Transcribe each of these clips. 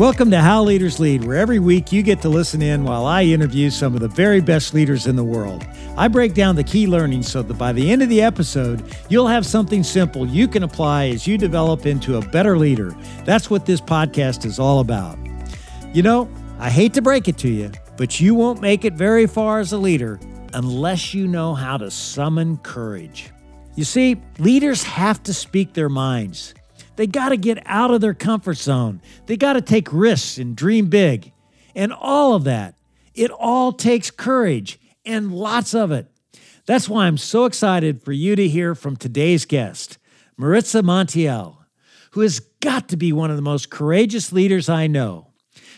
Welcome to How Leaders Lead, where every week you get to listen in while I interview some of the very best leaders in the world. I break down the key learnings so that by the end of the episode, you'll have something simple you can apply as you develop into a better leader. That's what this podcast is all about. You know, I hate to break it to you, but you won't make it very far as a leader unless you know how to summon courage. You see, leaders have to speak their minds. They got to get out of their comfort zone. They got to take risks and dream big. And all of that, it all takes courage and lots of it. That's why I'm so excited for you to hear from today's guest, Maritza Montiel, who has got to be one of the most courageous leaders I know.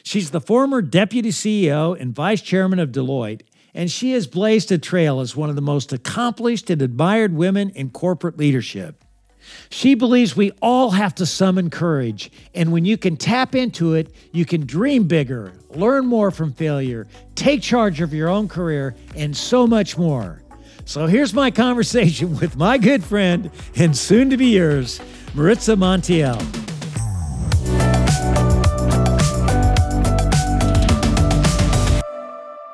She's the former deputy CEO and vice chairman of Deloitte, and she has blazed a trail as one of the most accomplished and admired women in corporate leadership. She believes we all have to summon courage. And when you can tap into it, you can dream bigger, learn more from failure, take charge of your own career, and so much more. So here's my conversation with my good friend and soon to be yours, Maritza Montiel.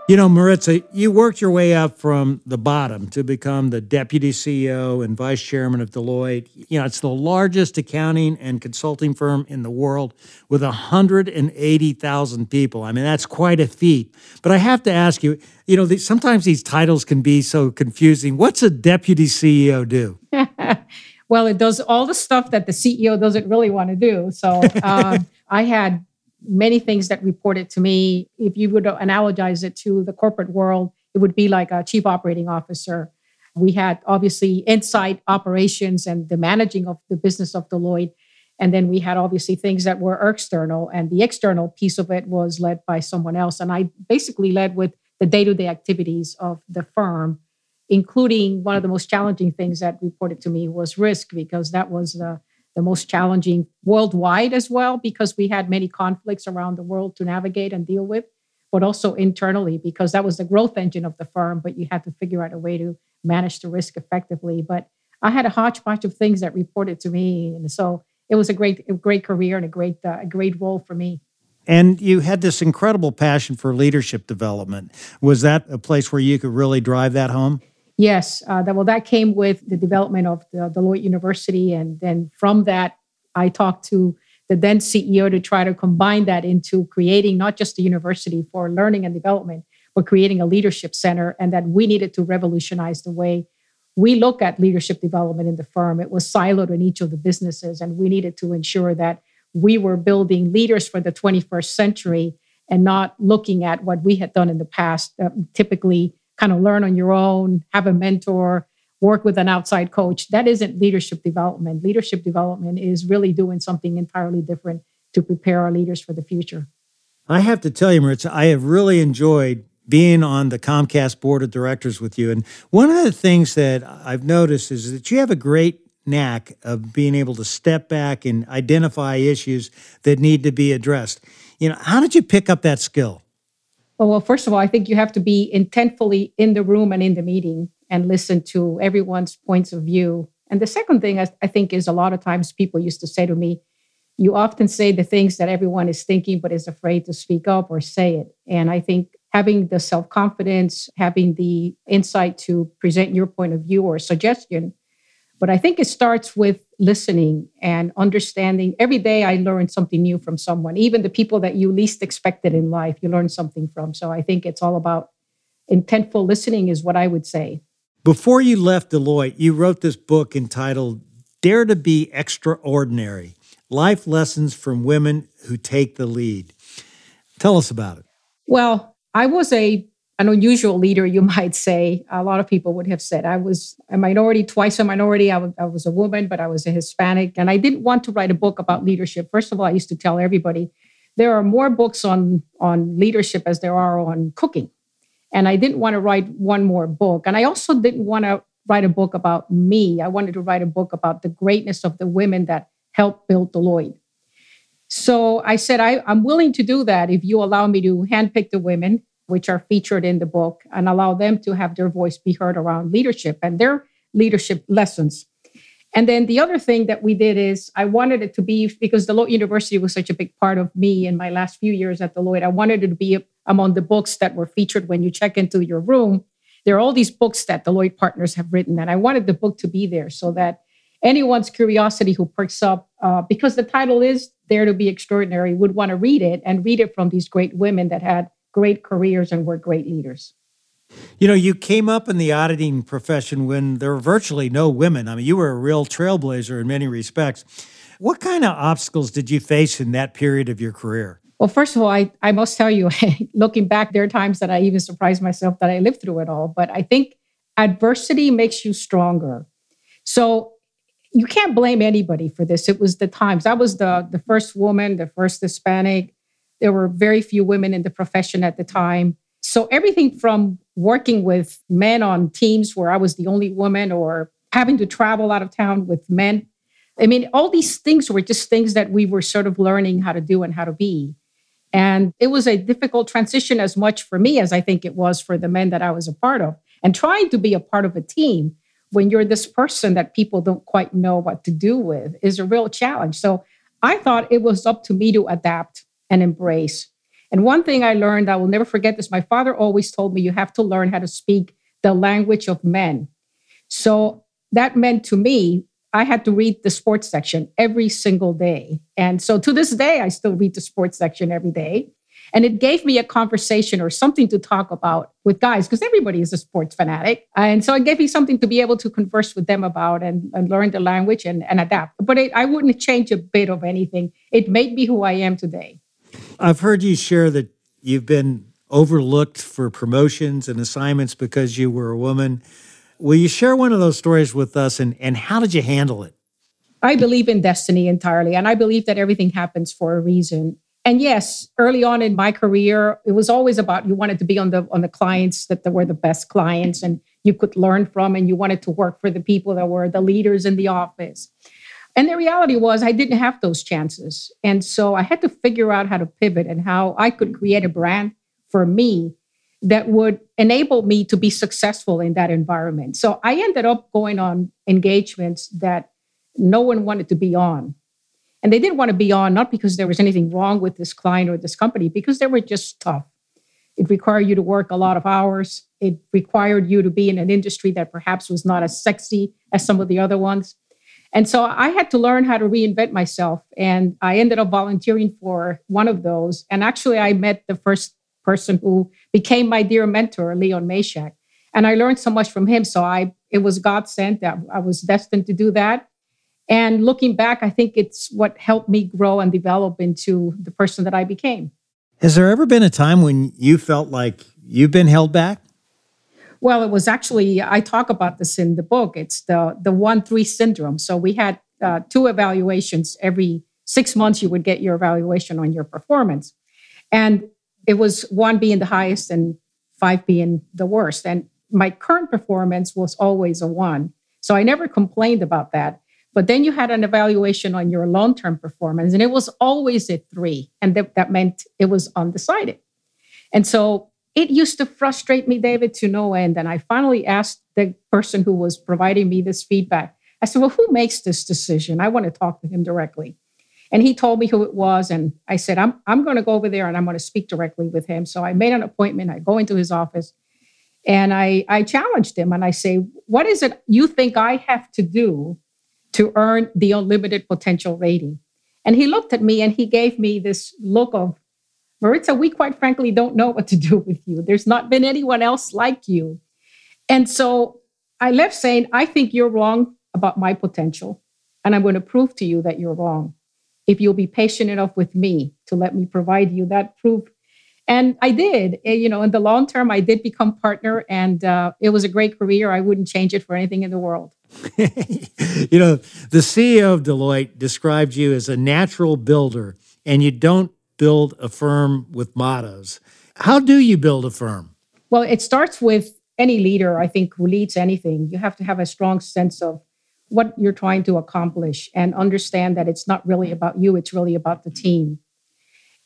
You know, Maritza, you worked your way up from the bottom to become the deputy CEO and vice chairman of Deloitte. You know, it's the largest accounting and consulting firm in the world with 180,000 people. I mean, that's quite a feat. But I have to ask you, you know, sometimes these titles can be so confusing. What's a deputy CEO do? well, it does all the stuff that the CEO doesn't really want to do. So um, I had many things that reported to me. If you would analogize it to the corporate world, it would be like a chief operating officer. We had obviously inside operations and the managing of the business of Deloitte. And then we had obviously things that were external, and the external piece of it was led by someone else. And I basically led with the day to day activities of the firm, including one of the most challenging things that reported to me was risk, because that was the the most challenging worldwide as well, because we had many conflicts around the world to navigate and deal with, but also internally, because that was the growth engine of the firm. But you had to figure out a way to manage the risk effectively. But I had a hodgepodge of things that reported to me. And so it was a great, a great career and a great, uh, a great role for me. And you had this incredible passion for leadership development. Was that a place where you could really drive that home? Yes, uh, that, well, that came with the development of the Deloitte University. And then from that, I talked to the then CEO to try to combine that into creating not just a university for learning and development, but creating a leadership center. And that we needed to revolutionize the way we look at leadership development in the firm. It was siloed in each of the businesses, and we needed to ensure that we were building leaders for the 21st century and not looking at what we had done in the past, uh, typically kind of learn on your own, have a mentor, work with an outside coach. That isn't leadership development. Leadership development is really doing something entirely different to prepare our leaders for the future. I have to tell you, Maritza, I have really enjoyed being on the Comcast board of directors with you. And one of the things that I've noticed is that you have a great knack of being able to step back and identify issues that need to be addressed. You know, how did you pick up that skill? Well, first of all, I think you have to be intentfully in the room and in the meeting and listen to everyone's points of view. And the second thing I think is a lot of times people used to say to me, you often say the things that everyone is thinking, but is afraid to speak up or say it. And I think having the self confidence, having the insight to present your point of view or suggestion but I think it starts with listening and understanding. Every day I learn something new from someone, even the people that you least expected in life, you learn something from. So I think it's all about intentful listening, is what I would say. Before you left Deloitte, you wrote this book entitled Dare to Be Extraordinary Life Lessons from Women Who Take the Lead. Tell us about it. Well, I was a an unusual leader, you might say. A lot of people would have said I was a minority, twice a minority. I was, was a woman, but I was a Hispanic. And I didn't want to write a book about leadership. First of all, I used to tell everybody there are more books on, on leadership as there are on cooking. And I didn't want to write one more book. And I also didn't want to write a book about me. I wanted to write a book about the greatness of the women that helped build Deloitte. So I said, I, am willing to do that if you allow me to handpick the women which are featured in the book, and allow them to have their voice be heard around leadership and their leadership lessons. And then the other thing that we did is I wanted it to be because the Deloitte University was such a big part of me in my last few years at Deloitte. I wanted it to be among the books that were featured when you check into your room. There are all these books that Deloitte partners have written, and I wanted the book to be there so that anyone's curiosity who perks up, uh, because the title is Dare to Be Extraordinary, would want to read it and read it from these great women that had great careers and were great leaders. You know, you came up in the auditing profession when there were virtually no women. I mean, you were a real trailblazer in many respects. What kind of obstacles did you face in that period of your career? Well, first of all, I, I must tell you, looking back, there are times that I even surprised myself that I lived through it all. But I think adversity makes you stronger. So you can't blame anybody for this. It was the times. I was the, the first woman, the first Hispanic. There were very few women in the profession at the time. So everything from working with men on teams where I was the only woman or having to travel out of town with men. I mean, all these things were just things that we were sort of learning how to do and how to be. And it was a difficult transition as much for me as I think it was for the men that I was a part of. And trying to be a part of a team when you're this person that people don't quite know what to do with is a real challenge. So I thought it was up to me to adapt and embrace. And one thing I learned, I will never forget this. My father always told me you have to learn how to speak the language of men. So that meant to me I had to read the sports section every single day. And so to this day, I still read the sports section every day. And it gave me a conversation or something to talk about with guys, because everybody is a sports fanatic. And so it gave me something to be able to converse with them about and, and learn the language and, and adapt. But it, I wouldn't change a bit of anything. It made me who I am today. I've heard you share that you've been overlooked for promotions and assignments because you were a woman. Will you share one of those stories with us and, and how did you handle it? I believe in destiny entirely, and I believe that everything happens for a reason. And yes, early on in my career, it was always about you wanted to be on the on the clients that were the best clients and you could learn from, and you wanted to work for the people that were the leaders in the office. And the reality was, I didn't have those chances. And so I had to figure out how to pivot and how I could create a brand for me that would enable me to be successful in that environment. So I ended up going on engagements that no one wanted to be on. And they didn't want to be on, not because there was anything wrong with this client or this company, because they were just tough. It required you to work a lot of hours. It required you to be in an industry that perhaps was not as sexy as some of the other ones. And so I had to learn how to reinvent myself. And I ended up volunteering for one of those. And actually, I met the first person who became my dear mentor, Leon Mashack. And I learned so much from him. So I it was God sent that I was destined to do that. And looking back, I think it's what helped me grow and develop into the person that I became. Has there ever been a time when you felt like you've been held back? Well, it was actually I talk about this in the book. It's the the one three syndrome. So we had uh, two evaluations every six months. You would get your evaluation on your performance, and it was one being the highest and five being the worst. And my current performance was always a one. So I never complained about that. But then you had an evaluation on your long term performance, and it was always a three. And that meant it was undecided. And so it used to frustrate me, David, to no end. And I finally asked the person who was providing me this feedback, I said, Well, who makes this decision? I want to talk to him directly. And he told me who it was. And I said, I'm, I'm going to go over there and I'm going to speak directly with him. So I made an appointment. I go into his office and I, I challenged him and I say, What is it you think I have to do to earn the unlimited potential rating? And he looked at me and he gave me this look of, Maritza, we quite frankly don't know what to do with you. There's not been anyone else like you. And so I left saying, I think you're wrong about my potential. And I'm going to prove to you that you're wrong if you'll be patient enough with me to let me provide you that proof. And I did. Eh, you know, in the long term, I did become partner, and uh, it was a great career. I wouldn't change it for anything in the world. you know, the CEO of Deloitte described you as a natural builder, and you don't build a firm with mottos. How do you build a firm? Well, it starts with any leader, I think, who leads anything. You have to have a strong sense of what you're trying to accomplish and understand that it's not really about you, it's really about the team.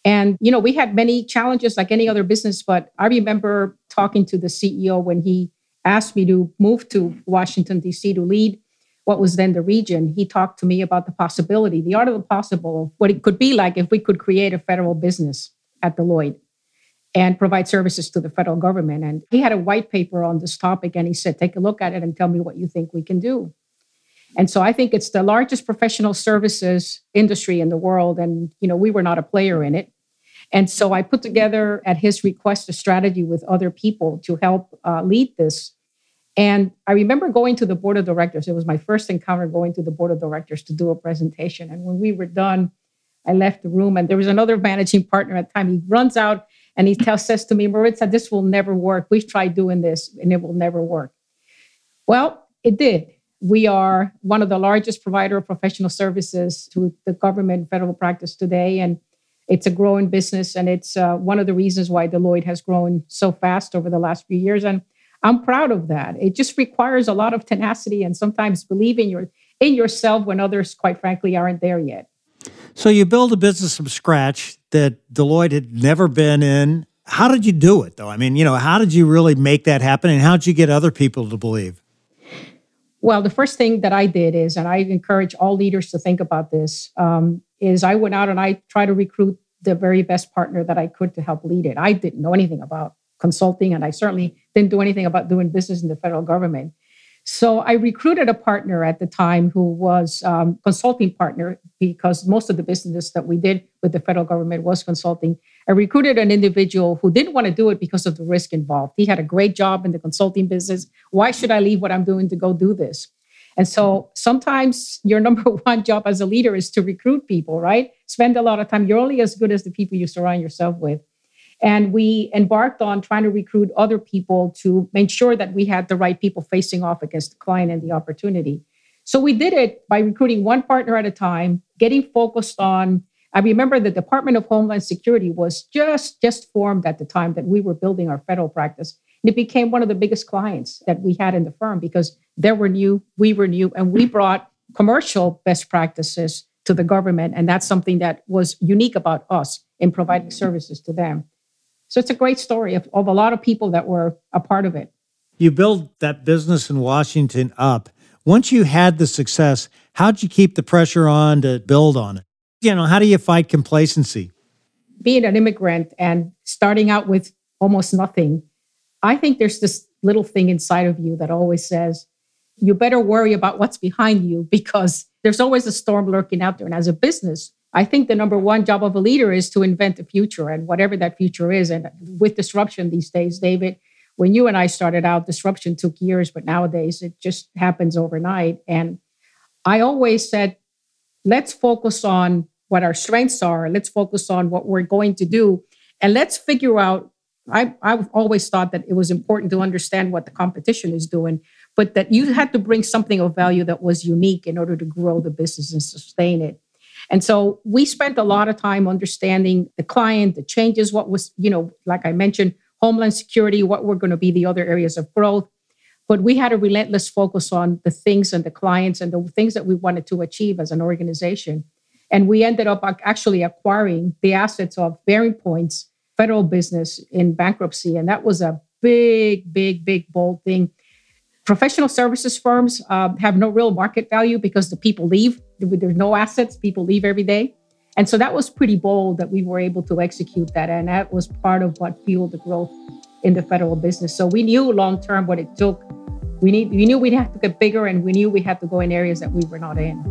And, you know, we had many challenges like any other business, but I remember talking to the CEO when he asked me to move to Washington, D.C. to lead what was then the region, he talked to me about the possibility, the art of the possible, what it could be like if we could create a federal business at Deloitte and provide services to the federal government. And he had a white paper on this topic and he said, take a look at it and tell me what you think we can do. And so I think it's the largest professional services industry in the world. And, you know, we were not a player in it. And so I put together at his request a strategy with other people to help uh, lead this. And I remember going to the board of directors. It was my first encounter going to the board of directors to do a presentation. And when we were done, I left the room and there was another managing partner at the time. He runs out and he tells, says to me, Maritza, this will never work. We've tried doing this and it will never work. Well, it did. We are one of the largest provider of professional services to the government federal practice today. And it's a growing business. And it's uh, one of the reasons why Deloitte has grown so fast over the last few years. And I'm proud of that. It just requires a lot of tenacity and sometimes believing your, in yourself when others, quite frankly, aren't there yet. So you build a business from scratch that Deloitte had never been in. How did you do it, though? I mean, you know, how did you really make that happen, and how did you get other people to believe? Well, the first thing that I did is, and I encourage all leaders to think about this, um, is I went out and I tried to recruit the very best partner that I could to help lead it. I didn't know anything about consulting, and I certainly didn't do anything about doing business in the federal government. So I recruited a partner at the time who was um, consulting partner because most of the business that we did with the federal government was consulting. I recruited an individual who didn't want to do it because of the risk involved. He had a great job in the consulting business. Why should I leave what I'm doing to go do this? And so sometimes your number one job as a leader is to recruit people, right? Spend a lot of time. You're only as good as the people you surround yourself with. And we embarked on trying to recruit other people to make sure that we had the right people facing off against the client and the opportunity. So we did it by recruiting one partner at a time, getting focused on. I remember the Department of Homeland Security was just just formed at the time that we were building our federal practice. And it became one of the biggest clients that we had in the firm because they were new, we were new, and we brought commercial best practices to the government. And that's something that was unique about us in providing services to them. So it's a great story of, of a lot of people that were a part of it. You build that business in Washington up. Once you had the success, how'd you keep the pressure on to build on it? You know, how do you fight complacency? Being an immigrant and starting out with almost nothing, I think there's this little thing inside of you that always says, you better worry about what's behind you because there's always a storm lurking out there. And as a business, I think the number one job of a leader is to invent the future and whatever that future is. And with disruption these days, David, when you and I started out, disruption took years, but nowadays it just happens overnight. And I always said, let's focus on what our strengths are. Let's focus on what we're going to do. And let's figure out. I, I've always thought that it was important to understand what the competition is doing, but that you had to bring something of value that was unique in order to grow the business and sustain it. And so we spent a lot of time understanding the client, the changes, what was, you know, like I mentioned, homeland security, what were going to be the other areas of growth. But we had a relentless focus on the things and the clients and the things that we wanted to achieve as an organization. And we ended up actually acquiring the assets of BearingPoint's federal business in bankruptcy. And that was a big, big, big, bold thing. Professional services firms uh, have no real market value because the people leave there's no assets, people leave every day. And so that was pretty bold that we were able to execute that. And that was part of what fueled the growth in the federal business. So we knew long term what it took. We need we knew we'd have to get bigger and we knew we had to go in areas that we were not in.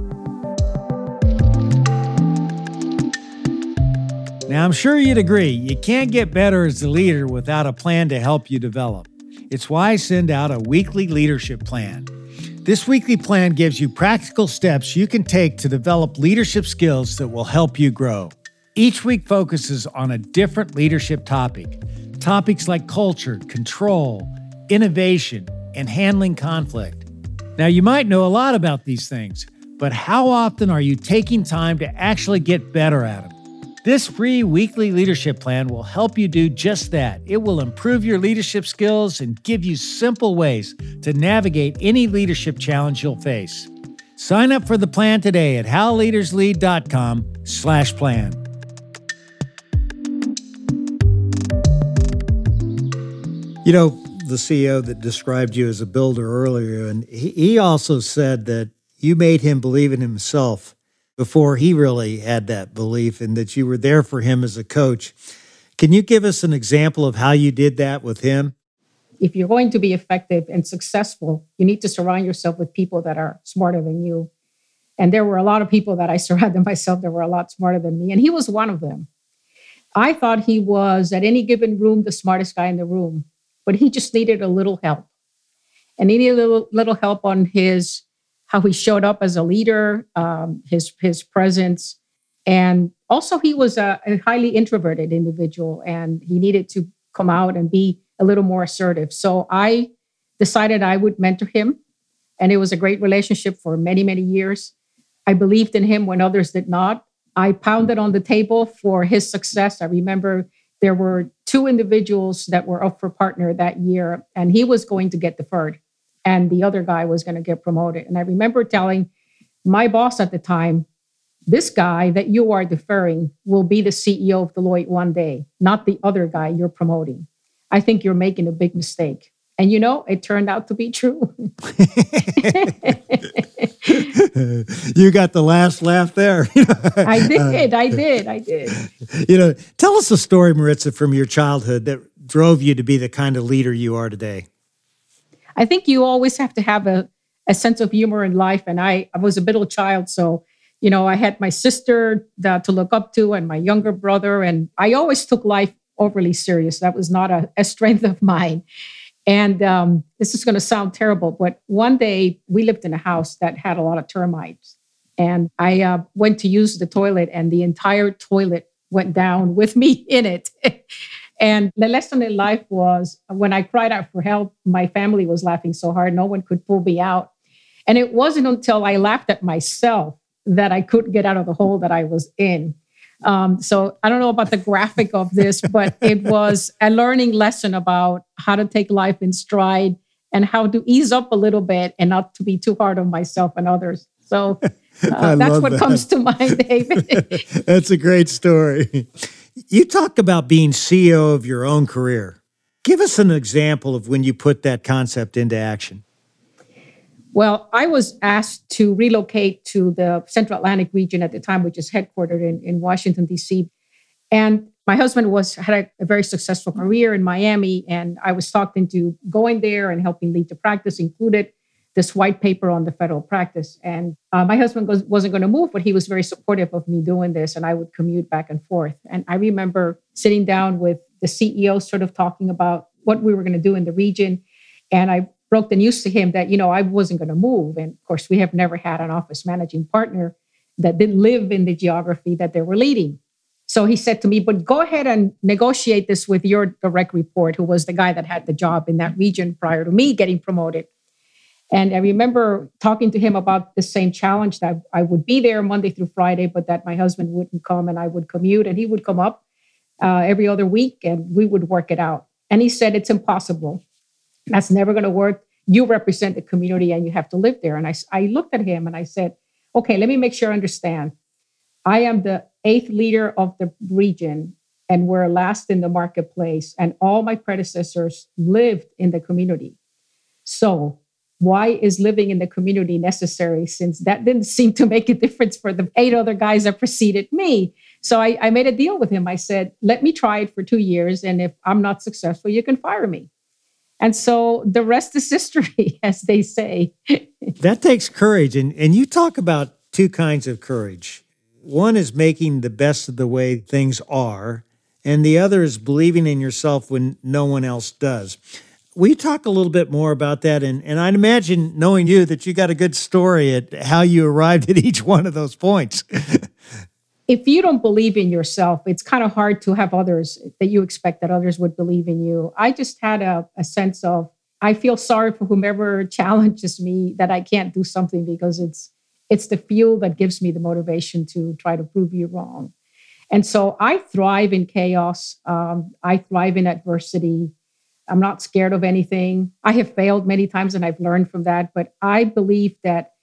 Now I'm sure you'd agree, you can't get better as a leader without a plan to help you develop. It's why I send out a weekly leadership plan. This weekly plan gives you practical steps you can take to develop leadership skills that will help you grow. Each week focuses on a different leadership topic. Topics like culture, control, innovation, and handling conflict. Now, you might know a lot about these things, but how often are you taking time to actually get better at them? This free weekly leadership plan will help you do just that. It will improve your leadership skills and give you simple ways to navigate any leadership challenge you'll face. Sign up for the plan today at howleaderslead.com slash plan. You know, the CEO that described you as a builder earlier, and he also said that you made him believe in himself before he really had that belief and that you were there for him as a coach. Can you give us an example of how you did that with him? If you're going to be effective and successful, you need to surround yourself with people that are smarter than you. And there were a lot of people that I surrounded myself that were a lot smarter than me. And he was one of them. I thought he was at any given room the smartest guy in the room, but he just needed a little help. And he needed a little, little help on his how he showed up as a leader, um, his his presence, and also he was a, a highly introverted individual, and he needed to come out and be a little more assertive. So I decided I would mentor him, and it was a great relationship for many many years. I believed in him when others did not. I pounded on the table for his success. I remember there were two individuals that were up for partner that year, and he was going to get deferred and the other guy was going to get promoted. And I remember telling my boss at the time, this guy that you are deferring will be the CEO of Deloitte one day, not the other guy you're promoting. I think you're making a big mistake. And you know, it turned out to be true. you got the last laugh there. I did. I did. I did. You know, tell us a story, Maritza, from your childhood that drove you to be the kind of leader you are today. I think you always have to have a, a sense of humor in life. And I, I was a middle child. So, you know, I had my sister to look up to and my younger brother. And I always took life overly serious. That was not a, a strength of mine. And um, this is going to sound terrible, but one day we lived in a house that had a lot of termites. And I uh, went to use the toilet, and the entire toilet went down with me in it. And the lesson in life was when I cried out for help, my family was laughing so hard, no one could pull me out. And it wasn't until I laughed at myself that I couldn't get out of the hole that I was in. Um, so I don't know about the graphic of this, but it was a learning lesson about how to take life in stride and how to ease up a little bit and not to be too hard on myself and others. So uh, that's what that. comes to mind, David. that's a great story. You talk about being CEO of your own career. Give us an example of when you put that concept into action. Well, I was asked to relocate to the Central Atlantic region at the time, which is headquartered in, in Washington, D.C. And my husband was had a, a, very successful career in Miami, and I was talked into going there and helping lead the practice, included this white paper on the federal practice. And uh, my husband was, wasn't going to move, but he was very supportive of me doing this. And I would commute back and forth. And I remember sitting down with the CEO, sort of talking about what we were going to do in the region. And I broke the news to him that, you know, I wasn't going to move. And of course, we have never had an office managing partner that didn't live in the geography that they were leading. So he said to me, but go ahead and negotiate this with your direct report, who was the guy that had the job in that region prior to me getting promoted. And I remember talking to him about the same challenge that I would be there Monday through Friday, but that my husband wouldn't come and I would commute and he would come up uh, every other week and we would work it out. And he said, It's impossible. That's never going to work. You represent the community and you have to live there. And I, I looked at him and I said, Okay, let me make sure I understand. I am the eighth leader of the region and we're last in the marketplace, and all my predecessors lived in the community. So why is living in the community necessary since that didn't seem to make a difference for the eight other guys that preceded me? So I, I, made a deal with him. I said let me try it for two years and if i'm not successful you can fire me. And so the rest is history as they say. That takes courage and, and you talk about two kinds of courage. One is making the best of the way things are and the other is believing in yourself when no one else does You talk a little bit more about that? And, and I'd imagine, knowing you, that you got a good story at how you arrived at each one of those points. if you don't believe in yourself, it's kind of hard to have others that you expect that others would believe in you. I just had a, a sense of, I feel sorry for whomever challenges me that I can't do something because it's it's the fuel that gives me the motivation to try to prove you wrong. And so I thrive in chaos. Um, I thrive in adversity. I'm not scared of anything. I have failed many times and I've learned from that, but I believe that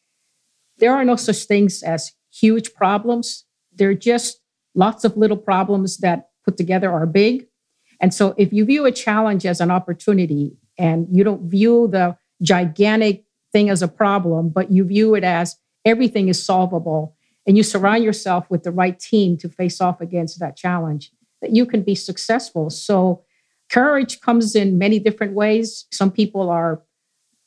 there are no such things as huge problems. They're just lots of little problems that put together are big. And so if you view a challenge as an opportunity and you don't view the gigantic thing as a problem, but you view it as everything is solvable and you surround yourself with the right team to face off against that challenge, that you can be successful. So, courage comes in many different ways. Some people are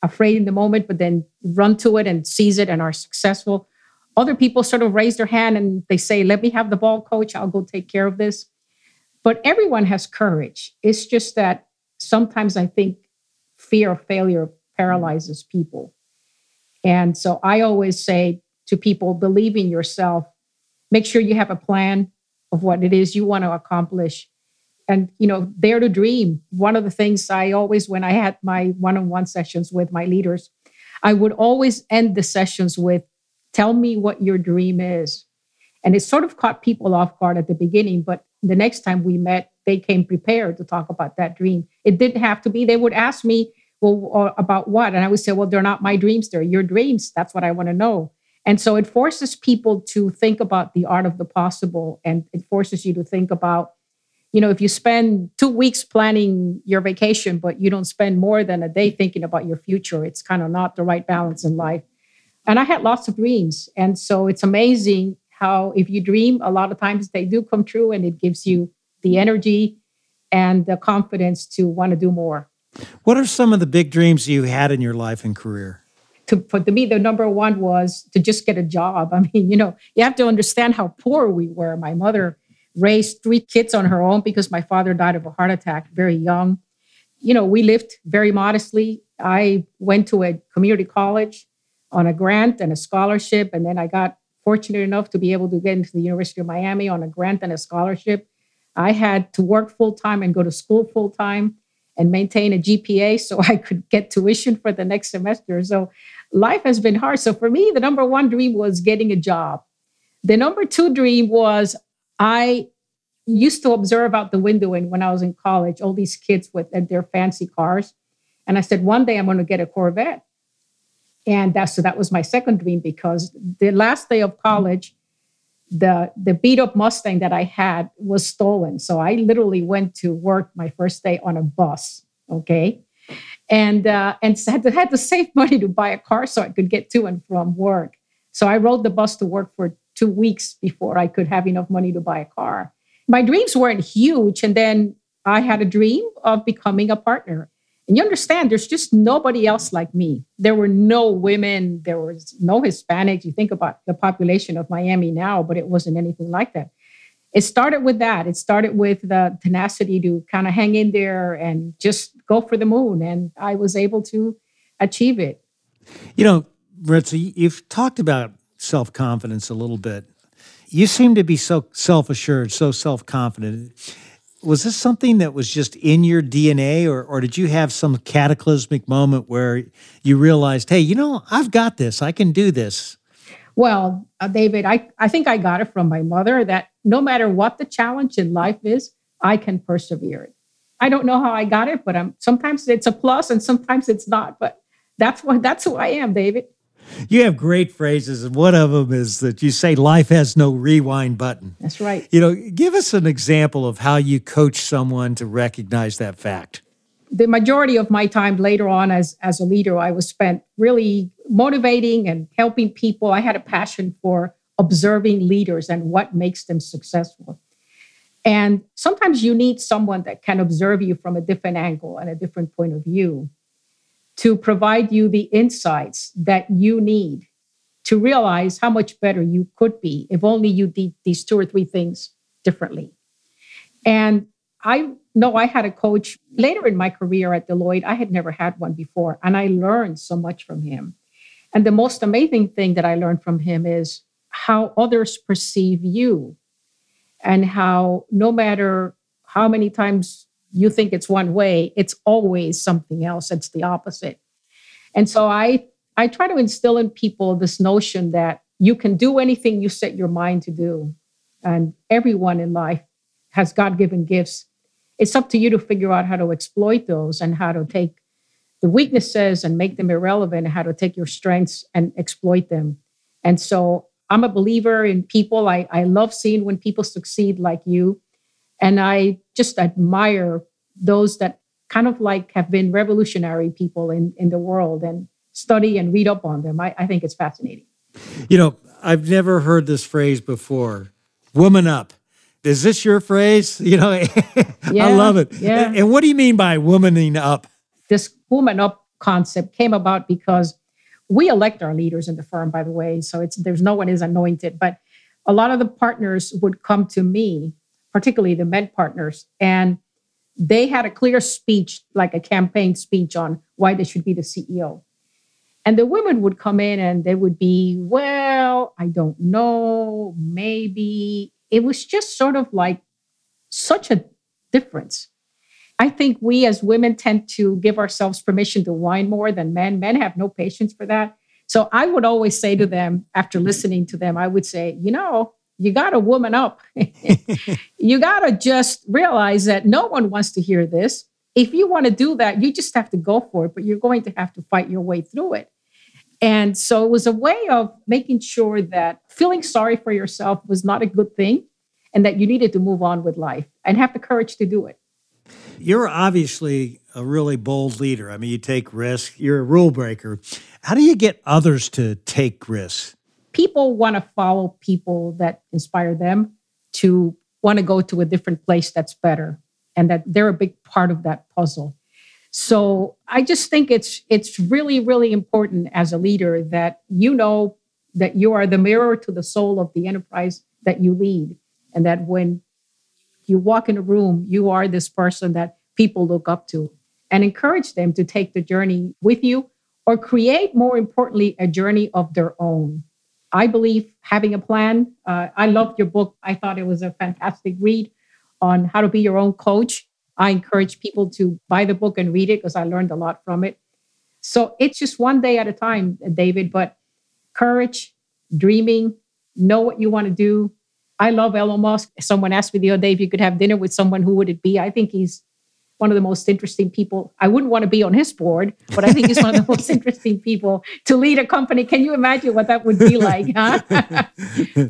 afraid in the moment, but then run to it and seize it and are successful. Other people sort of raise their hand and they say, Let me have the ball, coach. I'll go take care of this. But everyone has courage. It's just that sometimes I think fear of failure paralyzes people. And so I always say to people, believe in yourself, make sure you have a plan of what it is you want to accomplish. And, you know, dare to dream. One of the things I always, when I had my one on one sessions with my leaders, I would always end the sessions with, tell me what your dream is. And it sort of caught people off guard at the beginning, but the next time we met, they came prepared to talk about that dream. It didn't have to be, they would ask me, well, uh, about what? And I would say, well, they're not my dreams, they're your dreams. That's what I want to know. And so it forces people to think about the art of the possible and it forces you to think about, you know, if you spend two weeks planning your vacation, but you don't spend more than a day thinking about your future, it's kind of not the right balance in life. And I had lots of dreams. And so it's amazing how, if you dream, a lot of times they do come true and it gives you the energy and the confidence to want to do more. What are some of the big dreams you had in your life and career? To, for to me, the number one was to just get a job. I mean, you know, you have to understand how poor we were. My mother raised three kids on her own because my father died of a heart attack very young. You know, we lived very modestly. I went to a community college on a grant and a scholarship, and then I got fortunate enough to be able to get into the University of Miami on a grant and a scholarship. I had to work full time and go to school full time and maintain a GPA so I could get tuition for the next semester. So life has been hard. So for me, the number one dream was getting a job. The number two dream was I used to observe out the window and when I was in college, all these kids with their fancy cars. And I said, one day I'm going to get a Corvette. And that's so that was my second dream because the last day of college, the the beat up Mustang that I had was stolen. So I literally went to work my first day on a bus. Okay. And uh, and had to, had to save money to buy a car so I could get to and from work. So I rode the bus to work for two weeks before I could have enough money to buy a car. My dreams weren't huge. And then I had a dream of becoming a partner. And you understand, there's just nobody else like me. There were no women, there was no Hispanics. You think about the population of Miami now, but it wasn't anything like that. It started with that. It started with the tenacity to kind of hang in there and just go for the moon. And I was able to achieve it. You know, Maritza, you've talked about self confidence a little bit. You seem to be so self assured, so self confident was this something that was just in your DNA, or, or did you have some cataclysmic moment where you realized, hey, you know, I've got this, I can do this? Well, uh, David, I, I think I got it from my mother that no matter what the challenge in life is, I can persevere. I don't know how I got it, but I'm, sometimes it's a plus and sometimes it's not. But that's what that's who I am, David. You have great phrases, and one of them is that you say life has no rewind button. That's right. You know, give us an example of how you coach someone to recognize that fact. The majority of my time later on as, as a leader, I was spent really motivating and helping people. I had a passion for observing leaders and what makes them successful. And sometimes you need someone that can observe you from a different angle and a different point of view to provide you the insights that you need to realize how much better you could be if only you did these two or three things differently. And I know I had a coach later in my career at Deloitte. I had never had one before, and I learned so much from him. And the most amazing thing that I learned from him is how others perceive you and how no matter how many times you think it's one way, it's always something else. It's the opposite. And so I I try to instill in people this notion that you can do anything you set your mind to do. And everyone in life has God given gifts. It's up to you to figure out how to exploit those and how to take the weaknesses and make them irrelevant, how to take your strengths and exploit them. And so I'm a believer in people. I, I love seeing when people succeed like you. And I just admire those that kind of like have been revolutionary people in, in the world and study and read up on them. I, I think it's fascinating. You know, I've never heard this phrase before. Woman up. Is this your phrase? You know, yeah, I love it. Yeah. And what do you mean by womaning up? This woman up concept came about because we elect our leaders in the firm, by the way. So it's there's no one is anointed, but a lot of the partners would come to me, particularly the med partners, and they had a clear speech, like a campaign speech on why they should be the CEO. And the women would come in and they would be, well, I don't know, maybe. It was just sort of like such a difference. I think we as women tend to give ourselves permission to whine more than men. Men have no patience for that. So I would always say to them, after listening to them, I would say, you know, you got to woman up. you got to just realize that no one wants to hear this. If you want to do that, you just have to go for it, but you're going to have to fight your way through it. And so it was a way of making sure that feeling sorry for yourself was not a good thing and that you needed to move on with life and have the courage to do it. You're obviously a really bold leader. I mean, you take risks, you're a rule breaker. How do you get others to take risks? People want to follow people that inspire them to want to go to a different place that's better and that they're a big part of that puzzle. So i just think it's it's really really important as a leader that you know that you are the mirror to the soul of the enterprise that you lead and that when you walk in a room you are this person that people look up to and encourage them to take the journey with you or create more importantly a journey of their own I believe having a plan. Uh, I loved your book. I thought it was a fantastic read on how to be your own coach. I encourage people to buy the book and read it because I learned a lot from it. So it's just one day at a time, David, but courage, dreaming, know what you want to do. I love Elon Musk. Someone asked me the other day if you could have dinner with someone, who would it be? I think he's one of the most interesting people. I wouldn't want to be on his board, but I think he's one of the most interesting people to lead a company. Can you imagine what that would be like? Huh?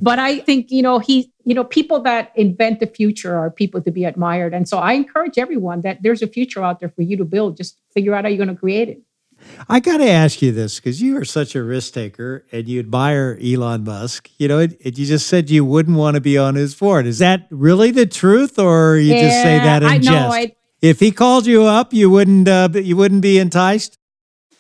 but I think, you know, he, you know, people that invent the future are people to be admired. And so I encourage everyone that there's a future out there for you to build. Just figure out how you're going to create it. I got to ask you this because you are such a risk taker and you admire Elon Musk. You know, it, it, you just said you wouldn't want to be on his board. Is that really the truth, or you yeah, just say that in I, jest? No, I, if he called you up, you wouldn't uh, you wouldn't be enticed.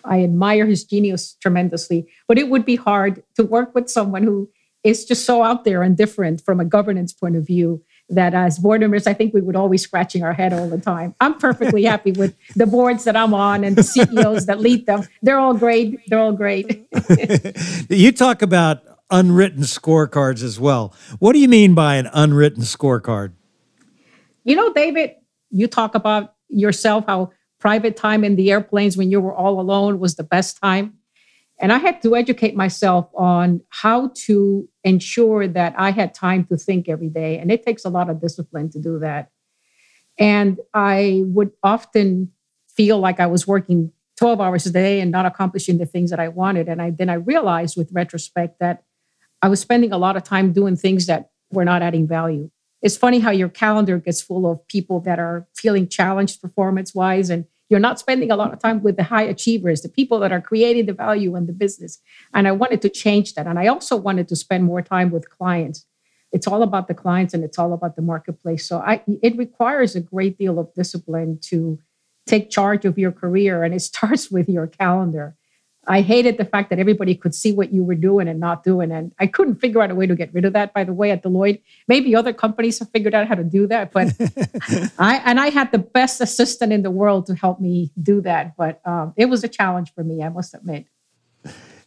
I admire his genius tremendously, but it would be hard to work with someone who is just so out there and different from a governance point of view that as board members, I think we would always scratching our head all the time. I'm perfectly happy with the boards that I'm on and the CEOs that lead them. They're all great. They're all great. you talk about unwritten scorecards as well. What do you mean by an unwritten scorecard? You know, David, you talk about yourself how private time in the airplanes when you were all alone was the best time. And I had to educate myself on how to ensure that I had time to think every day. And it takes a lot of discipline to do that. And I would often feel like I was working 12 hours a day and not accomplishing the things that I wanted. And I then I realized with retrospect that I was spending a lot of time doing things that were not adding value it's funny how your calendar gets full of people that are feeling challenged performance wise and you're not spending a lot of time with the high achievers the people that are creating the value in the business. And i wanted to change that and i also wanted to spend more time with clients. It's all about the clients and it's all about the marketplace. So i it requires a great deal of discipline to take charge of your career and it starts with your calendar I hated the fact that everybody could see what you were doing and not doing. And I couldn't figure out a way to get rid of that, by the way, at Deloitte. Maybe other companies have figured out how to do that. But I and I had the best assistant in the world to help me do that. But um, it was a challenge for me, I must admit.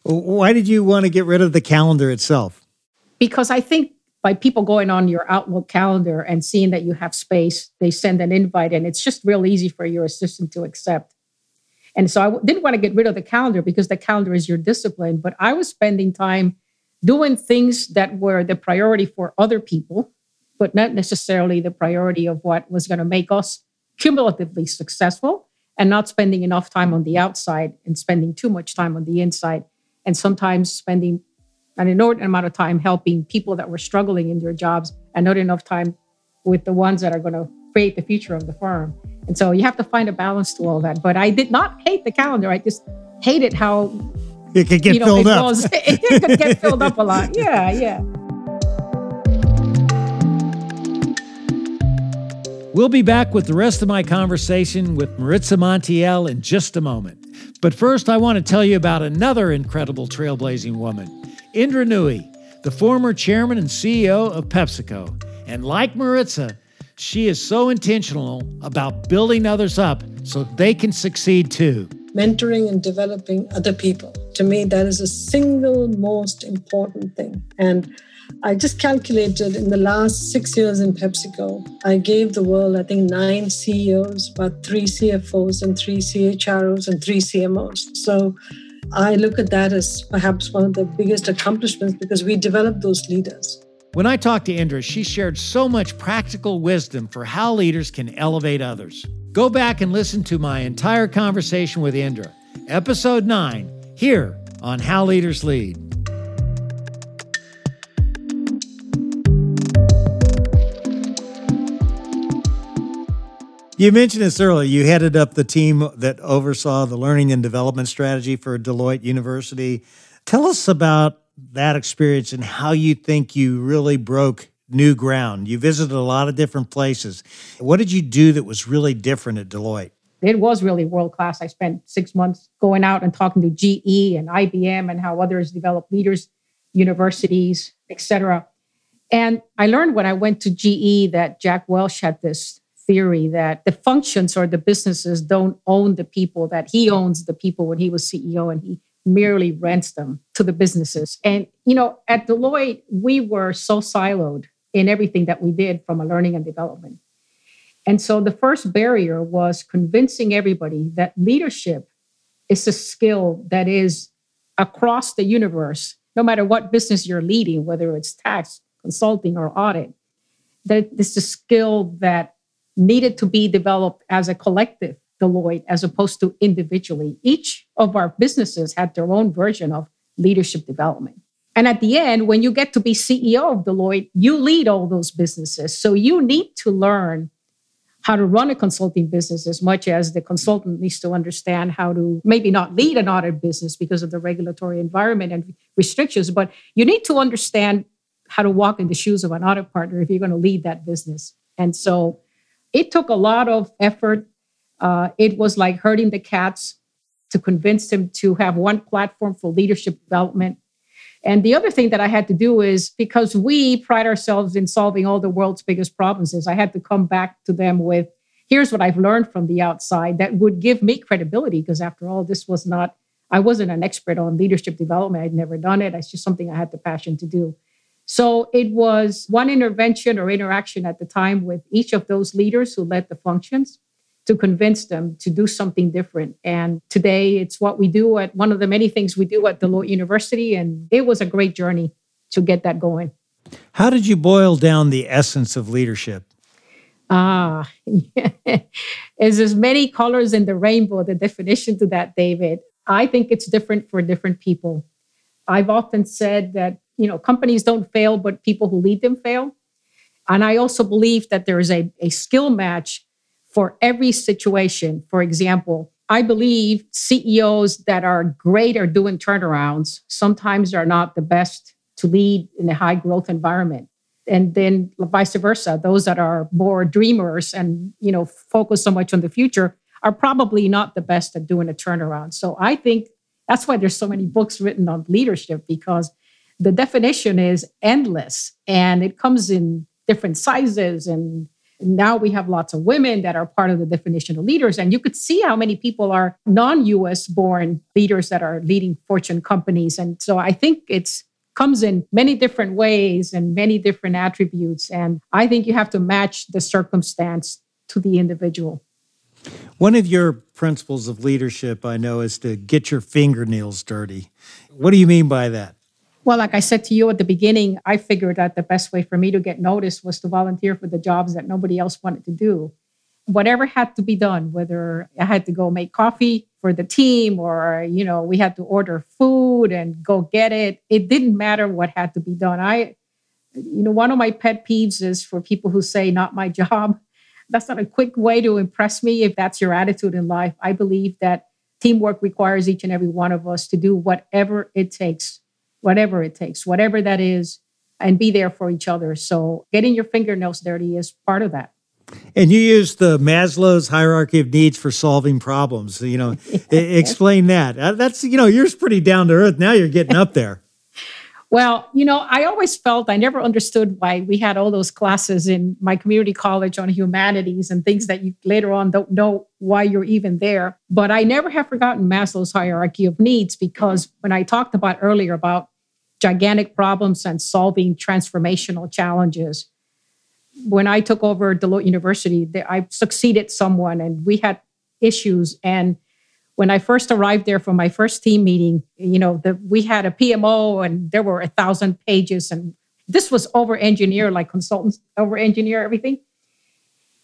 Why did you want to get rid of the calendar itself? Because I think by people going on your Outlook calendar and seeing that you have space, they send an invite, and it's just real easy for your assistant to accept. And so I didn't want to get rid of the calendar because the calendar is your discipline, but I was spending time doing things that were the priority for other people, but not necessarily the priority of what was going to make us cumulatively successful and not spending enough time on the outside and spending too much time on the inside and sometimes spending an inordinate amount of time helping people that were struggling in their jobs and not enough time with the ones that are going to create the future of the firm. And so you have to find a balance to all that. But I did not hate the calendar. I just hated how it could get you know, filled it up. Was, it could get filled up a lot. Yeah, yeah. We'll be back with the rest of my conversation with Maritza Montiel in just a moment. But first, I want to tell you about another incredible trailblazing woman, Indra Nooyi, the former chairman and CEO of PepsiCo. And like Maritza, she is so intentional about building others up so they can succeed too. Mentoring and developing other people. To me, that is the single most important thing. And I just calculated in the last six years in PepsiCo, I gave the world, I think, nine CEOs, about three CFOs, and three CHROs, and three CMOs. So I look at that as perhaps one of the biggest accomplishments because we developed those leaders. When I talked to Indra, she shared so much practical wisdom for how leaders can elevate others. Go back and listen to my entire conversation with Indra, episode 9, here on How Leaders Lead. You mentioned this earlier. You headed up the team that oversaw the learning and development strategy for Deloitte University. Tell us about that experience and how you think you really broke new ground. You visited a lot of different places. What did you do that was really different at Deloitte? It was really world class. I spent six months going out and talking to GE and IBM and how others develop leaders, universities, etc. And I learned when I went to GE that Jack Welch had this theory that the functions or the businesses don't own the people, that he owns the people when he was CEO and he merely rents them to the businesses. And, you know, at Deloitte, we were so siloed in everything that we did from a learning and development. And so the first barrier was convincing everybody that leadership is a skill that is across the universe, no matter what business you're leading, whether it's tax, consulting, or audit, that this is a skill that needed to be developed as a collective Deloitte as opposed to individually. Each of our businesses had their own version of leadership development. And at the end, when you get to be CEO of Deloitte, you lead all those businesses. So you need to learn how to run a consulting business as much as the consultant needs to understand how to maybe not lead an audit business because of the regulatory environment and restrictions, but you need to understand how to walk in the shoes of an audit partner if you're going to lead that business. And so it took a lot of effort. Uh, it was like herding the cats to convince him to have one platform for leadership development. And the other thing that I had to do is because we pride ourselves in solving all the world's biggest problems, is I had to come back to them with here's what I've learned from the outside that would give me credibility. Because after all, this was not, I wasn't an expert on leadership development. I'd never done it. It's just something I had the passion to do. So it was one intervention or interaction at the time with each of those leaders who led the functions to convince them to do something different. And today it's what we do at one of the many things we do at Deloitte University. And it was a great journey to get that going. How did you boil down the essence of leadership? Ah, is as many colors in the rainbow, the definition to that, David. I think it's different for different people. I've often said that you know, companies don't fail, but people who lead them fail. And I also believe that there is a, a skill match for every situation. For example, I believe CEOs that are great at doing turnarounds sometimes are not the best to lead in a high growth environment. And then vice versa, those that are more dreamers and you know focus so much on the future are probably not the best at doing a turnaround. So I think that's why there's so many books written on leadership because the definition is endless and it comes in different sizes and now we have lots of women that are part of the definition of leaders and you could see how many people are non-us born leaders that are leading fortune companies. And so i think it's comes in many different ways and many different attributes and i think you have to match the circumstance to the individual. One of your principles of leadership i know is to get your fingernails dirty. What do you mean by that well, like I said to you at the beginning, I figured that the best way for me to get noticed was to volunteer for the jobs that nobody else wanted to do. Whatever had to be done, whether I had to go make coffee for the team or, you know, we had to order food and go get it, it didn't matter what had to be done. I, you know, one of my pet peeves is for people who say, not my job. That's not a quick way to impress me if that's your attitude in life. I believe that teamwork requires each and every one of us to do whatever it takes, whatever it takes, whatever that is, and be there for each other. So getting your fingernails dirty is part of that. And you use the Maslow's hierarchy of needs for solving problems. You know, explain that. Uh, that's you know, yours pretty down to earth. Now you're getting up there. Well, you know, I always felt I never understood why we had all those classes in my community college on humanities and things that you later on don't know why you're even there. But I never have forgotten Maslow's hierarchy of needs because when I talked about earlier about gigantic problems and solving transformational challenges, when I took over Deloitte University, I succeeded someone and we had issues and when I first arrived there for my first team meeting, you know, the, we had a PMO and there were a thousand pages, and this was over engineer, like consultants over engineer everything.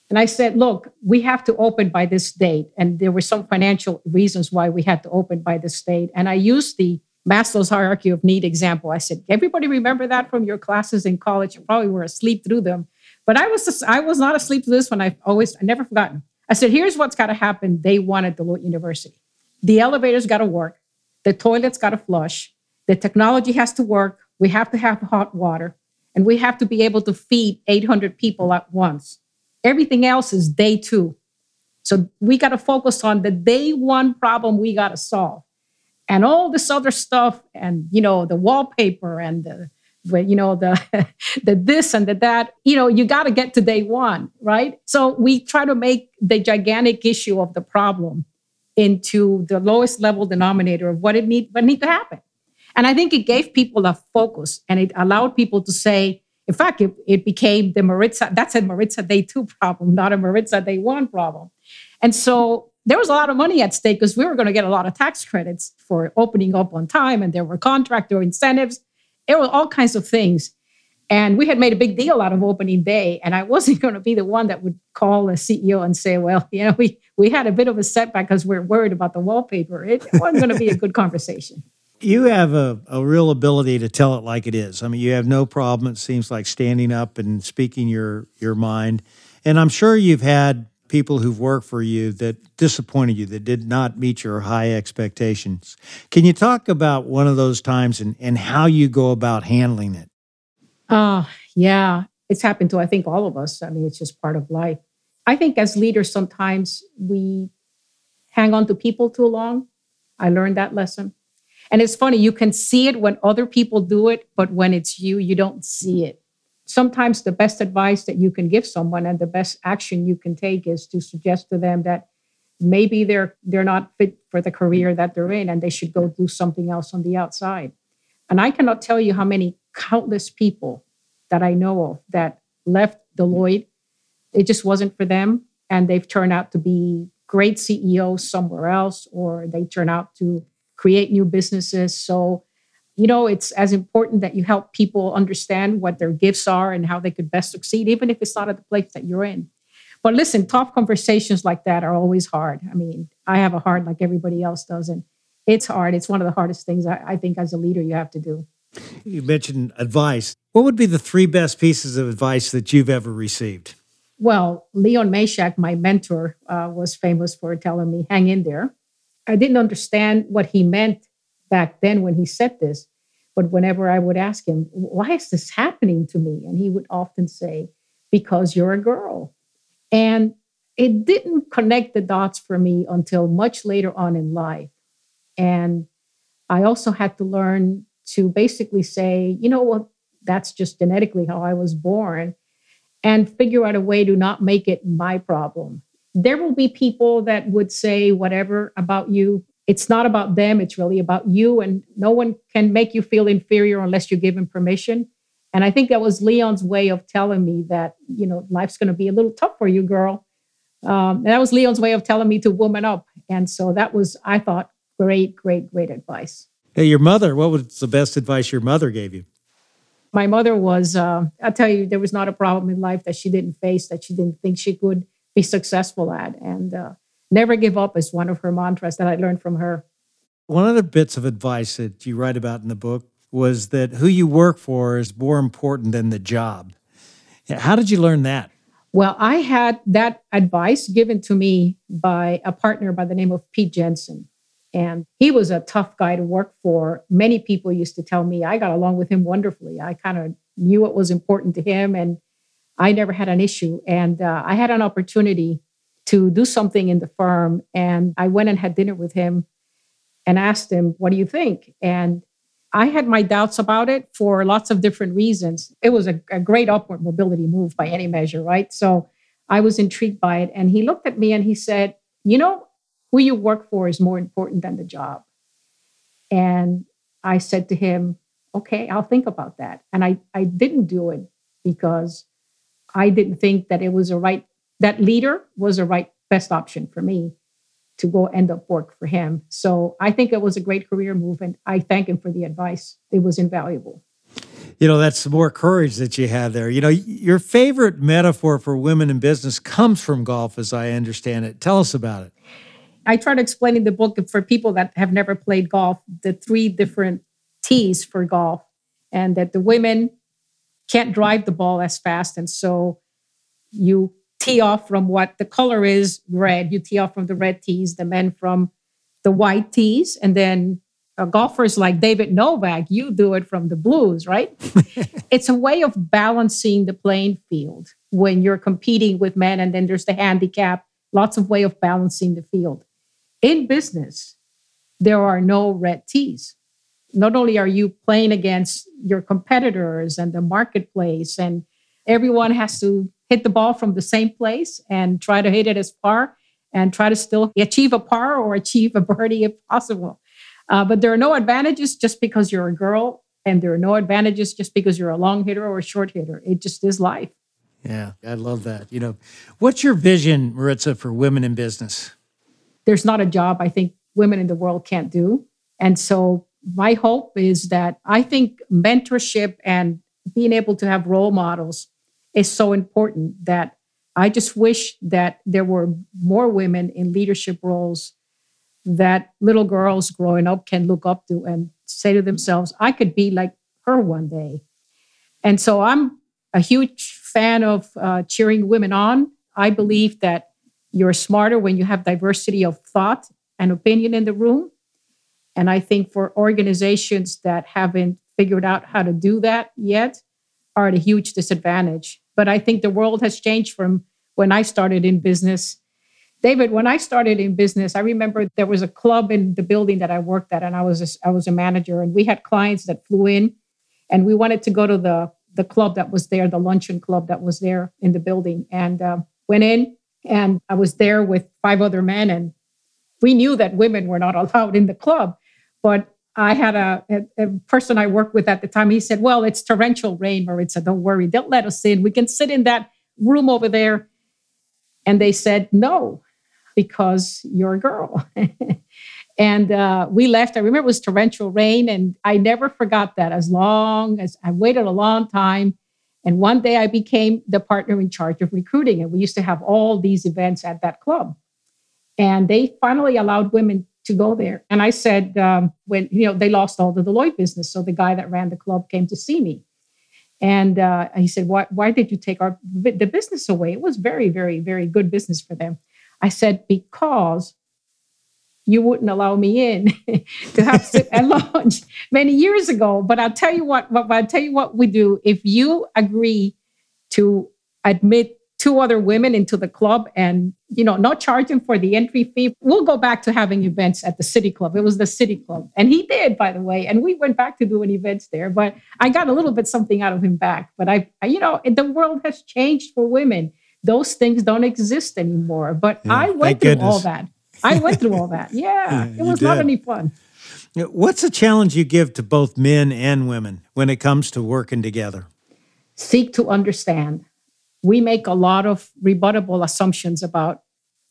And I said, look, we have to open by this date. And there were some financial reasons why we had to open by this date. And I used the Maslow's hierarchy of need example. I said, everybody remember that from your classes in college? You probably were asleep through them. But I was I was not asleep through this one. I always, I never forgotten. I said, here's what's got to happen They one at Deloitte University. The elevator's got to work. The toilet's got to flush. The technology has to work. We have to have hot water. And we have to be able to feed 800 people at once. Everything else is day two. So we got to focus on the day one problem we got to solve. And all this other stuff, and you know, the wallpaper and the you know the the this and the that you know you got to get to day one right so we try to make the gigantic issue of the problem into the lowest level denominator of what it need what need to happen. And I think it gave people a focus and it allowed people to say, in fact, it, it became the Maritza, that's a Maritza day two problem, not a Maritza day one problem. And so there was a lot of money at stake because we were going to get a lot of tax credits for opening up on time, and there were contractor incentives. There were all kinds of things. And we had made a big deal out of opening day. And I wasn't going to be the one that would call a CEO and say, well, you know, we, we had a bit of a setback because we're worried about the wallpaper. It wasn't going to be a good conversation. You have a, a real ability to tell it like it is. I mean, you have no problem, it seems like, standing up and speaking your, your mind. And I'm sure you've had people who've worked for you that disappointed you, that did not meet your high expectations. Can you talk about one of those times and, and how you go about handling it? Oh, yeah. It's happened to, I think, all of us. I mean, it's just part of life. I think as leaders, sometimes we hang on to people too long. I learned that lesson. And it's funny, you can see it when other people do it, but when it's you, you don't see it. Sometimes the best advice that you can give someone and the best action you can take is to suggest to them that maybe they're they're not fit for the career that they're in and they should go do something else on the outside. And I cannot tell you how many countless people that I know of that left Deloitte. It just wasn't for them. And they've turned out to be great CEOs somewhere else, or they turn out to create new businesses. So, you know, it's as important that you help people understand what their gifts are and how they could best succeed, even if it's not at the place that you're in. But listen, tough conversations like that are always hard. I mean, I have a heart like everybody else does. And it's hard. It's one of the hardest things I, I think as a leader you have to do. You mentioned advice. What would be the three best pieces of advice that you've ever received? Well, Leon Mashiach, my mentor, uh, was famous for telling me, hang in there. I didn't understand what he meant back then when he said this. But whenever I would ask him, why is this happening to me? And he would often say, because you're a girl. And it didn't connect the dots for me until much later on in life. And I also had to learn to basically say, you know what, that's just genetically how I was born, and figure out a way to not make it my problem. There will be people that would say whatever about you. It's not about them, it's really about you. And no one can make you feel inferior unless you give him permission. And I think that was Leon's way of telling me that, you know, life's going to be a little tough for you, girl. Um, that was Leon's way of telling me to woman up. And so that was, I thought, great, great, great advice. Hey, your mother, what was the best advice your mother gave you? My mother was, uh, I'll tell you, there was not a problem in life that she didn't face, that she didn't think she could be successful at. And uh, never give up is one of her mantras that I learned from her. One of the bits of advice that you write about in the book was that who you work for is more important than the job. How did you learn that? Well, I had that advice given to me by a partner by the name of Pete Jensen. And he was a tough guy to work for. Many people used to tell me I got along with him wonderfully. I kind of knew what was important to him, and I never had an issue. And uh, I had an opportunity to do something in the firm. And I went and had dinner with him and asked him, What do you think? And I had my doubts about it for lots of different reasons. It was a, a great upward mobility move by any measure, right? So I was intrigued by it. And he looked at me and he said, You know, who you work for is more important than the job. And I said to him, okay, I'll think about that. And I, I didn't do it because I didn't think that it was a right, that leader was the right best option for me to go end up work for him. So I think it was a great career move. And I thank him for the advice. It was invaluable. You know, that's more courage that you had there. You know, your favorite metaphor for women in business comes from golf, as I understand it. Tell us about it. I try to explain in the book for people that have never played golf the three different tees for golf, and that the women can't drive the ball as fast. And so you tee off from what the color is red, you tee off from the red tees, the men from the white tees, and then uh, golfers like David Novak, you do it from the blues, right? it's a way of balancing the playing field when you're competing with men, and then there's the handicap, lots of way of balancing the field. In business, there are no red tees. Not only are you playing against your competitors and the marketplace, and everyone has to hit the ball from the same place and try to hit it as far and try to still achieve a par or achieve a birdie if possible. Uh, but there are no advantages just because you're a girl, and there are no advantages just because you're a long hitter or a short hitter. It just is life. Yeah, I love that. You know, what's your vision, Maritza, for women in business? there's not a job I think women in the world can't do. And so my hope is that I think mentorship and being able to have role models is so important that I just wish that there were more women in leadership roles that little girls growing up can look up to and say to themselves, I could be like her one day. And so I'm a huge fan of uh, cheering women on. I believe that you're smarter when you have diversity of thought and opinion in the room. And I think for organizations that haven't figured out how to do that yet are at a huge disadvantage. But I think the world has changed from when I started in business. David, when I started in business, I remember there was a club in the building that I worked at, and I was a, I was a manager, and we had clients that flew in, and we wanted to go to the the club that was there, the luncheon club that was there in the building, and uh, went in, and I was there with five other men, and we knew that women were not allowed in the club. But I had a, a, a, person I worked with at the time. He said, Well, it's torrential rain, Maritza. Don't worry. They'll let us in. We can sit in that room over there. And they said, No, because you're a girl. and uh, we left. I remember it was torrential rain. And I never forgot that as long as I waited a long time. And one day I became the partner in charge of recruiting. And we used to have all these events at that club. And they finally allowed women to go there. And I said, um, when, you know, they lost all the Deloitte business. So the guy that ran the club came to see me. And uh, he said, why, why did you take our the business away? It was very, very, very good business for them. I said, because you wouldn't allow me in to have sit at lunch many years ago. But I'll tell you what, but I'll tell you what we do. If you agree to admit two other women into the club and you know not charging for the entry fee we'll go back to having events at the city club it was the city club and he did by the way and we went back to doing events there but i got a little bit something out of him back but i, I you know the world has changed for women those things don't exist anymore but yeah, i went through goodness. all that I went through all that. Yeah, it was not any fun. What's a challenge you give to both men and women when it comes to working together? Seek to understand. We make a lot of rebuttable assumptions about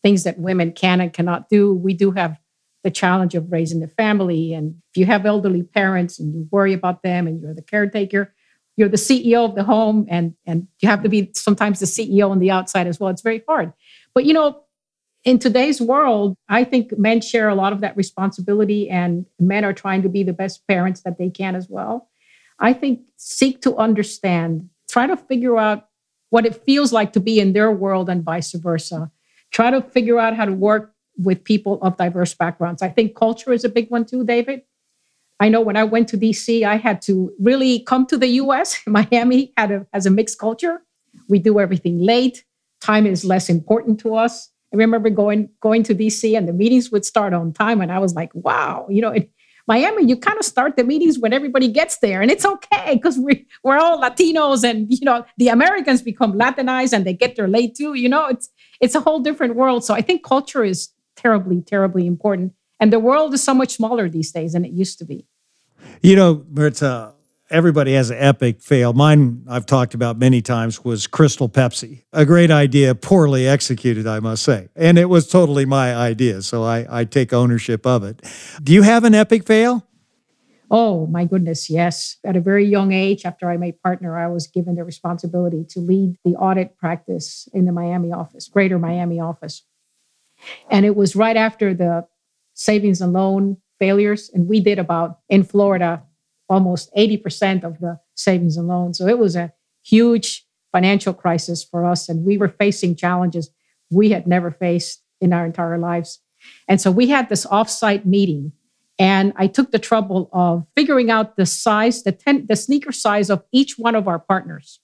things that women can and cannot do. We do have the challenge of raising a family. And if you have elderly parents and you worry about them and you're the caretaker, you're the CEO of the home and, and you have to be sometimes the CEO on the outside as well. It's very hard. But you know, in today's world, I think men share a lot of that responsibility, and men are trying to be the best parents that they can as well. I think seek to understand, try to figure out what it feels like to be in their world and vice versa. Try to figure out how to work with people of diverse backgrounds. I think culture is a big one too, David. I know when I went to DC, I had to really come to the US. Miami had a, has a mixed culture. We do everything late. Time is less important to us. I remember going going to DC and the meetings would start on time, and I was like, "Wow!" You know, in Miami, you kind of start the meetings when everybody gets there, and it's okay because we we're all Latinos, and you know, the Americans become Latinized and they get there late too. You know, it's it's a whole different world. So I think culture is terribly, terribly important, and the world is so much smaller these days than it used to be. You know, Maritza, everybody has an epic fail. Mine, I've talked about many times, was Crystal Pepsi. A great idea, poorly executed, I must say. And it was totally my idea. So I, I take ownership of it. Do you have an epic fail? Oh, my goodness, yes. At a very young age, after I made partner, I was given the responsibility to lead the audit practice in the Miami office, greater Miami office. And it was right after the savings and loan failures. And we did about in Florida almost 80% of the savings and loans. So it was a huge financial crisis for us. And we were facing challenges we had never faced in our entire lives. And so we had this offsite meeting. And I took the trouble of figuring out the size, the, ten, the sneaker size of each one of our partners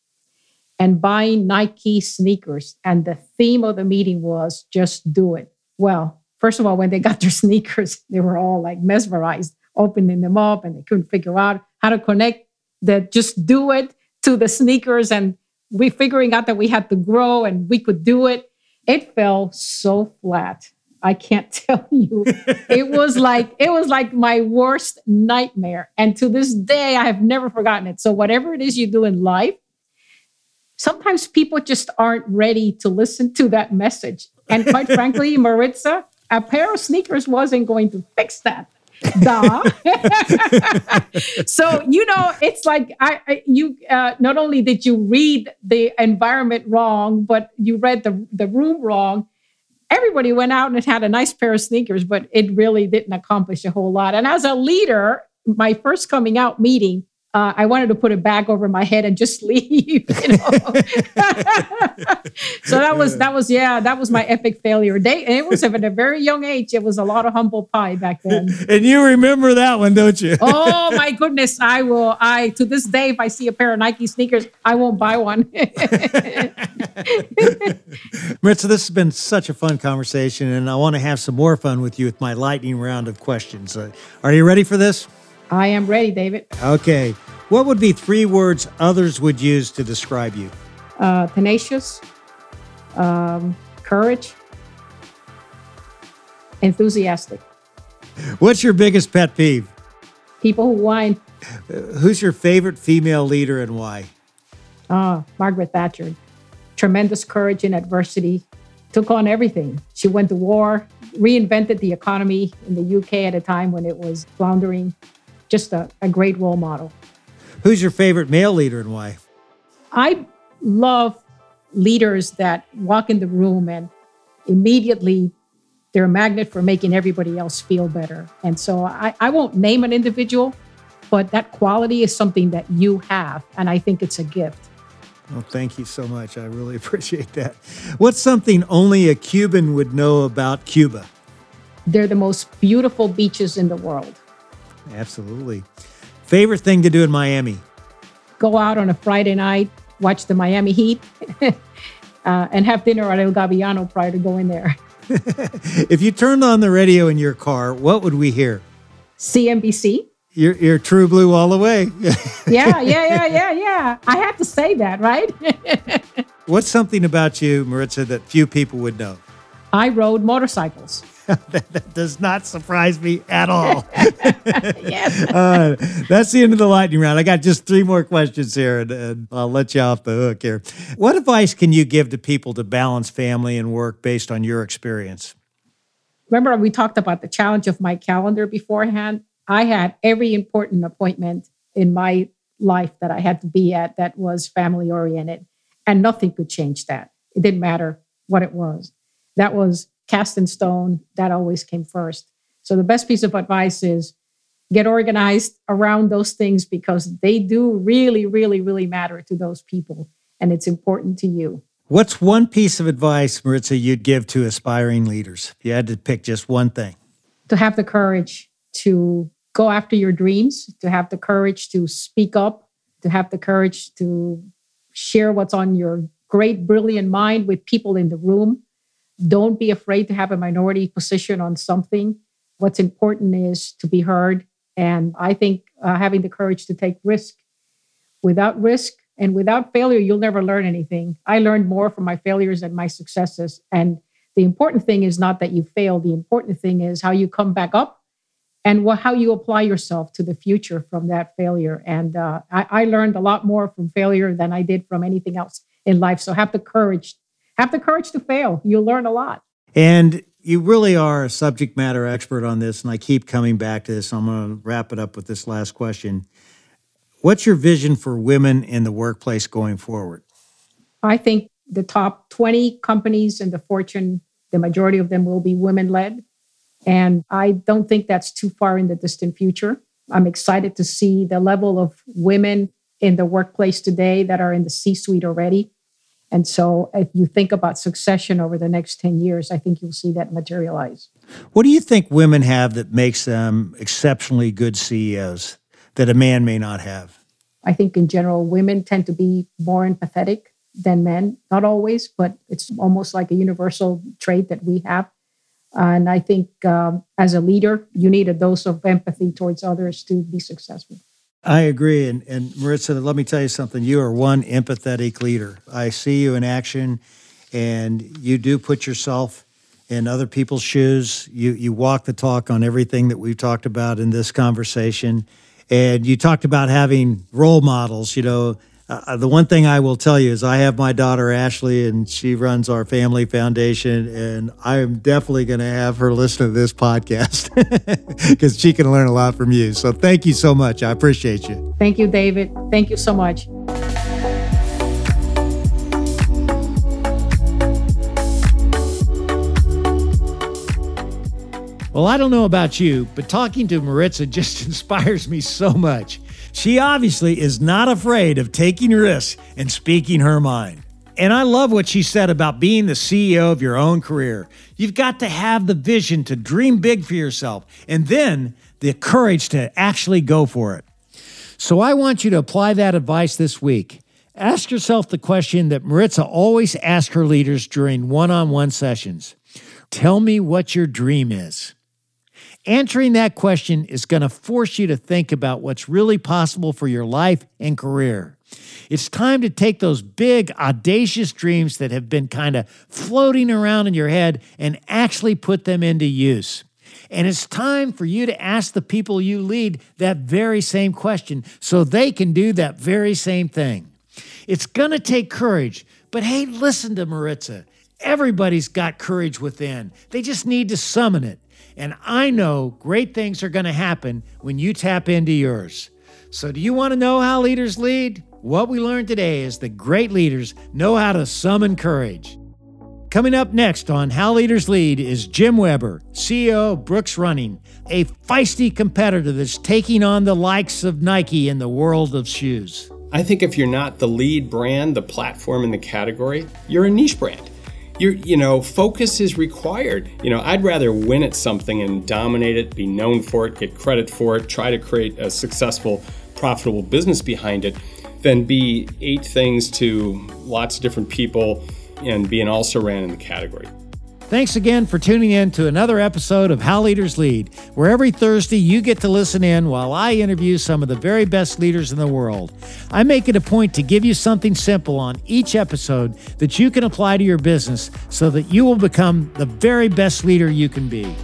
and buying Nike sneakers. And the theme of the meeting was just do it. Well, first of all, when they got their sneakers, they were all like mesmerized opening them up and they couldn't figure out how to connect that just do it to the sneakers and we figuring out that we had to grow and we could do it. It fell so flat. I can't tell you. It was like it was like my worst nightmare. And to this day i have never forgotten it. So whatever it is you do in life sometimes people just aren't ready to listen to that message. And quite frankly maritza a pair of sneakers wasn't going to fix that Duh. so you know, it's like I, I you uh, not only did you read the environment wrong, but you read the the room wrong. Everybody went out and had a nice pair of sneakers, but it really didn't accomplish a whole lot. And as a leader, my first coming out meeting, uh, I wanted to put a bag over my head and just leave. You know? so that was that was yeah that was my epic failure. They it was at a very young age. It was a lot of humble pie back then. And you remember that one, don't you? oh my goodness, I will. I to this day, if I see a pair of Nike sneakers, I won't buy one. Maritza, this has been such a fun conversation, and I want to have some more fun with you with my lightning round of questions. Uh, are you ready for this? I am ready, David. Okay. What would be three words others would use to describe you? Uh, tenacious, um, courage, enthusiastic. What's your biggest pet peeve? People who whine. Uh, who's your favorite female leader and why? Ah, Margaret Thatcher. Tremendous courage in adversity, took on everything. She went to war, reinvented the economy in the UK at a time when it was floundering. Just a, a great role model. Who's your favorite male leader and why? I love leaders that walk in the room and immediately they're a magnet for making everybody else feel better. And so I, I won't name an individual, but that quality is something that you have. And I think it's a gift. Well, thank you so much. I really appreciate that. What's something only a Cuban would know about Cuba? They're the most beautiful beaches in the world. Absolutely. Favorite thing to do in Miami? Go out on a Friday night, watch the Miami Heat, uh, and have dinner at El Gaviano prior to going there. if you turned on the radio in your car, what would we hear? CNBC. You're, you're true blue all the way. yeah, yeah, yeah, yeah, yeah. I had to say that, right? What's something about you, Maritza, that few people would know? I rode motorcycles. that, that, does not surprise me at all. yes. Uh, that's the end of the lightning round. I got just three more questions here, and, and, I'll let you off the hook here. What advice can you give to people to balance family and work based on your experience? Remember, we talked about the challenge of my calendar beforehand. I had every important appointment in my life that I had to be at that was family oriented, and nothing could change that. It didn't matter what it was. That was cast in stone, that always came first. So the best piece of advice is get organized around those things because they do really, really, really matter to those people. And it's important to you. What's one piece of advice, Maritza, you'd give to aspiring leaders? If you had to pick just one thing. To have the courage to go after your dreams, to have the courage to speak up, to have the courage to share what's on your great, brilliant mind with people in the room. Don't be afraid to have a minority position on something. What's important is to be heard. And I think uh, having the courage to take risk. Without risk, and without failure, you'll never learn anything. I learned more from my failures than my successes. And the important thing is not that you fail. The important thing is how you come back up and how you apply yourself to the future from that failure. And uh, I, I learned a lot more from failure than I did from anything else in life. So have the courage, have the courage to fail. You'll learn a lot. And you really are a subject matter expert on this. And I keep coming back to this. I'm going to wrap it up with this last question. What's your vision for women in the workplace going forward? I think the top 20 companies in the Fortune, the majority of them will be women led. And I don't think that's too far in the distant future. I'm excited to see the level of women in the workplace today that are in the C suite already. And so, if you think about succession over the next 10 years, I think you'll see that materialize. What do you think women have that makes them exceptionally good CEOs? that a man may not have? I think in general, women tend to be more empathetic than men. Not always, but it's almost like a universal trait that we have. And I think um, as a leader, you need a dose of empathy towards others to be successful. I agree. And, and Maritza, let me tell you something. You are one empathetic leader. I see you in action, and you do put yourself in other people's shoes. You, you walk the talk on everything that we've talked about in this conversation. And you talked about having role models. You know, uh, the one thing I will tell you is I have my daughter Ashley, and she runs our family foundation, and I am definitely going to have her listen to this podcast because she can learn a lot from you. So thank you so much. I appreciate you. Thank you, David. Thank you so much. Well, I don't know about you, but talking to Maritza just inspires me so much. She obviously is not afraid of taking risks and speaking her mind. And I love what she said about being the CEO of your own career. You've got to have the vision to dream big for yourself and then the courage to actually go for it. So I want you to apply that advice this week. Ask yourself the question that Maritza always asks her leaders during one on one sessions Tell me what your dream is. Answering that question is going to force you to think about what's really possible for your life and career. It's time to take those big, audacious dreams that have been kind of floating around in your head and actually put them into use. And it's time for you to ask the people you lead that very same question so they can do that very same thing. It's going to take courage, but hey, listen to Maritza. Everybody's got courage within, they just need to summon it. And I know great things are going to happen when you tap into yours. So, do you want to know how leaders lead? What we learned today is that great leaders know how to summon courage. Coming up next on How Leaders Lead is Jim Weber, CEO of Brooks Running, a feisty competitor that's taking on the likes of Nike in the world of shoes. I think if you're not the lead brand, the platform in the category, you're a niche brand you you know focus is required. You know i'd rather win at something and dominate it be known for it get credit for it try to create a successful profitable business behind it than be eight things to lots of different people and be an also ran in the category Thanks again for tuning in to another episode of How Leaders Lead, where every Thursday you get to listen in while I interview some of the very best leaders in the world. I make it a point to give you something simple on each episode that you can apply to your business so that you will become the very best leader you can be.